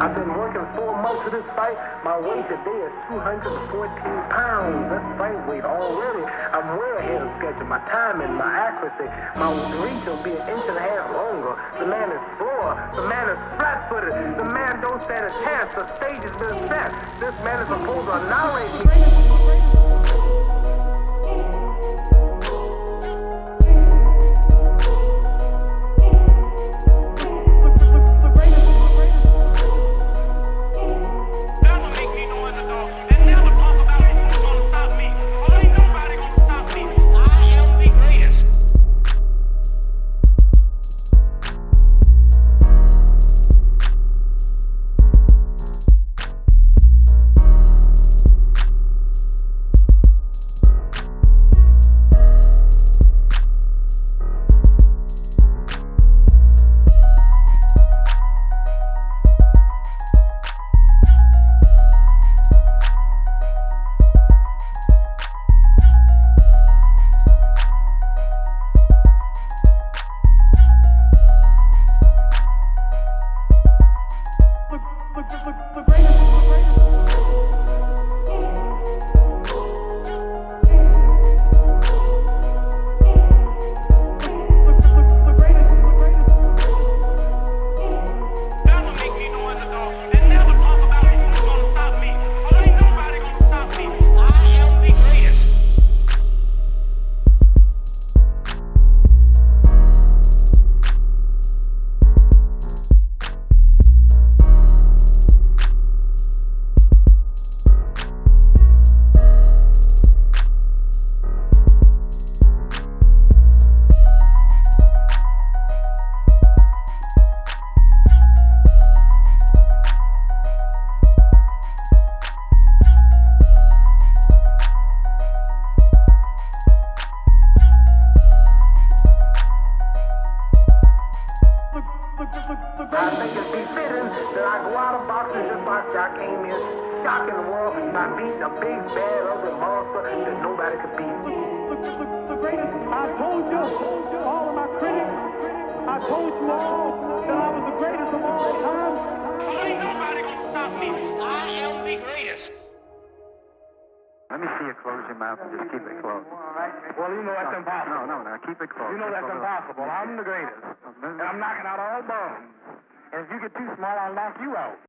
I've been working four months for this fight. My weight today is 214 pounds. That's fight weight already. I'm way ahead of schedule. My timing, my accuracy, my reach will be an inch and a half longer. The man is slower. The man is flat-footed. The man don't stand a chance. The stage has been set. This man is supposed to annihilate me. I think it's befitting that I go out of boxing just like I came in, shocking the world by beating a big, bad, ugly monster that nobody could beat. the greatest. I told you, all of my critics, I told you all that I was the greatest of all time. Ain't nobody gonna stop me. I am the greatest. Let me see you close your mouth and just keep it closed. Well, you know that's impossible. No, no, no, keep it closed. You know that's impossible. I'm the greatest. And I'm knocking out all bones. And if you get too small, I'll knock you out.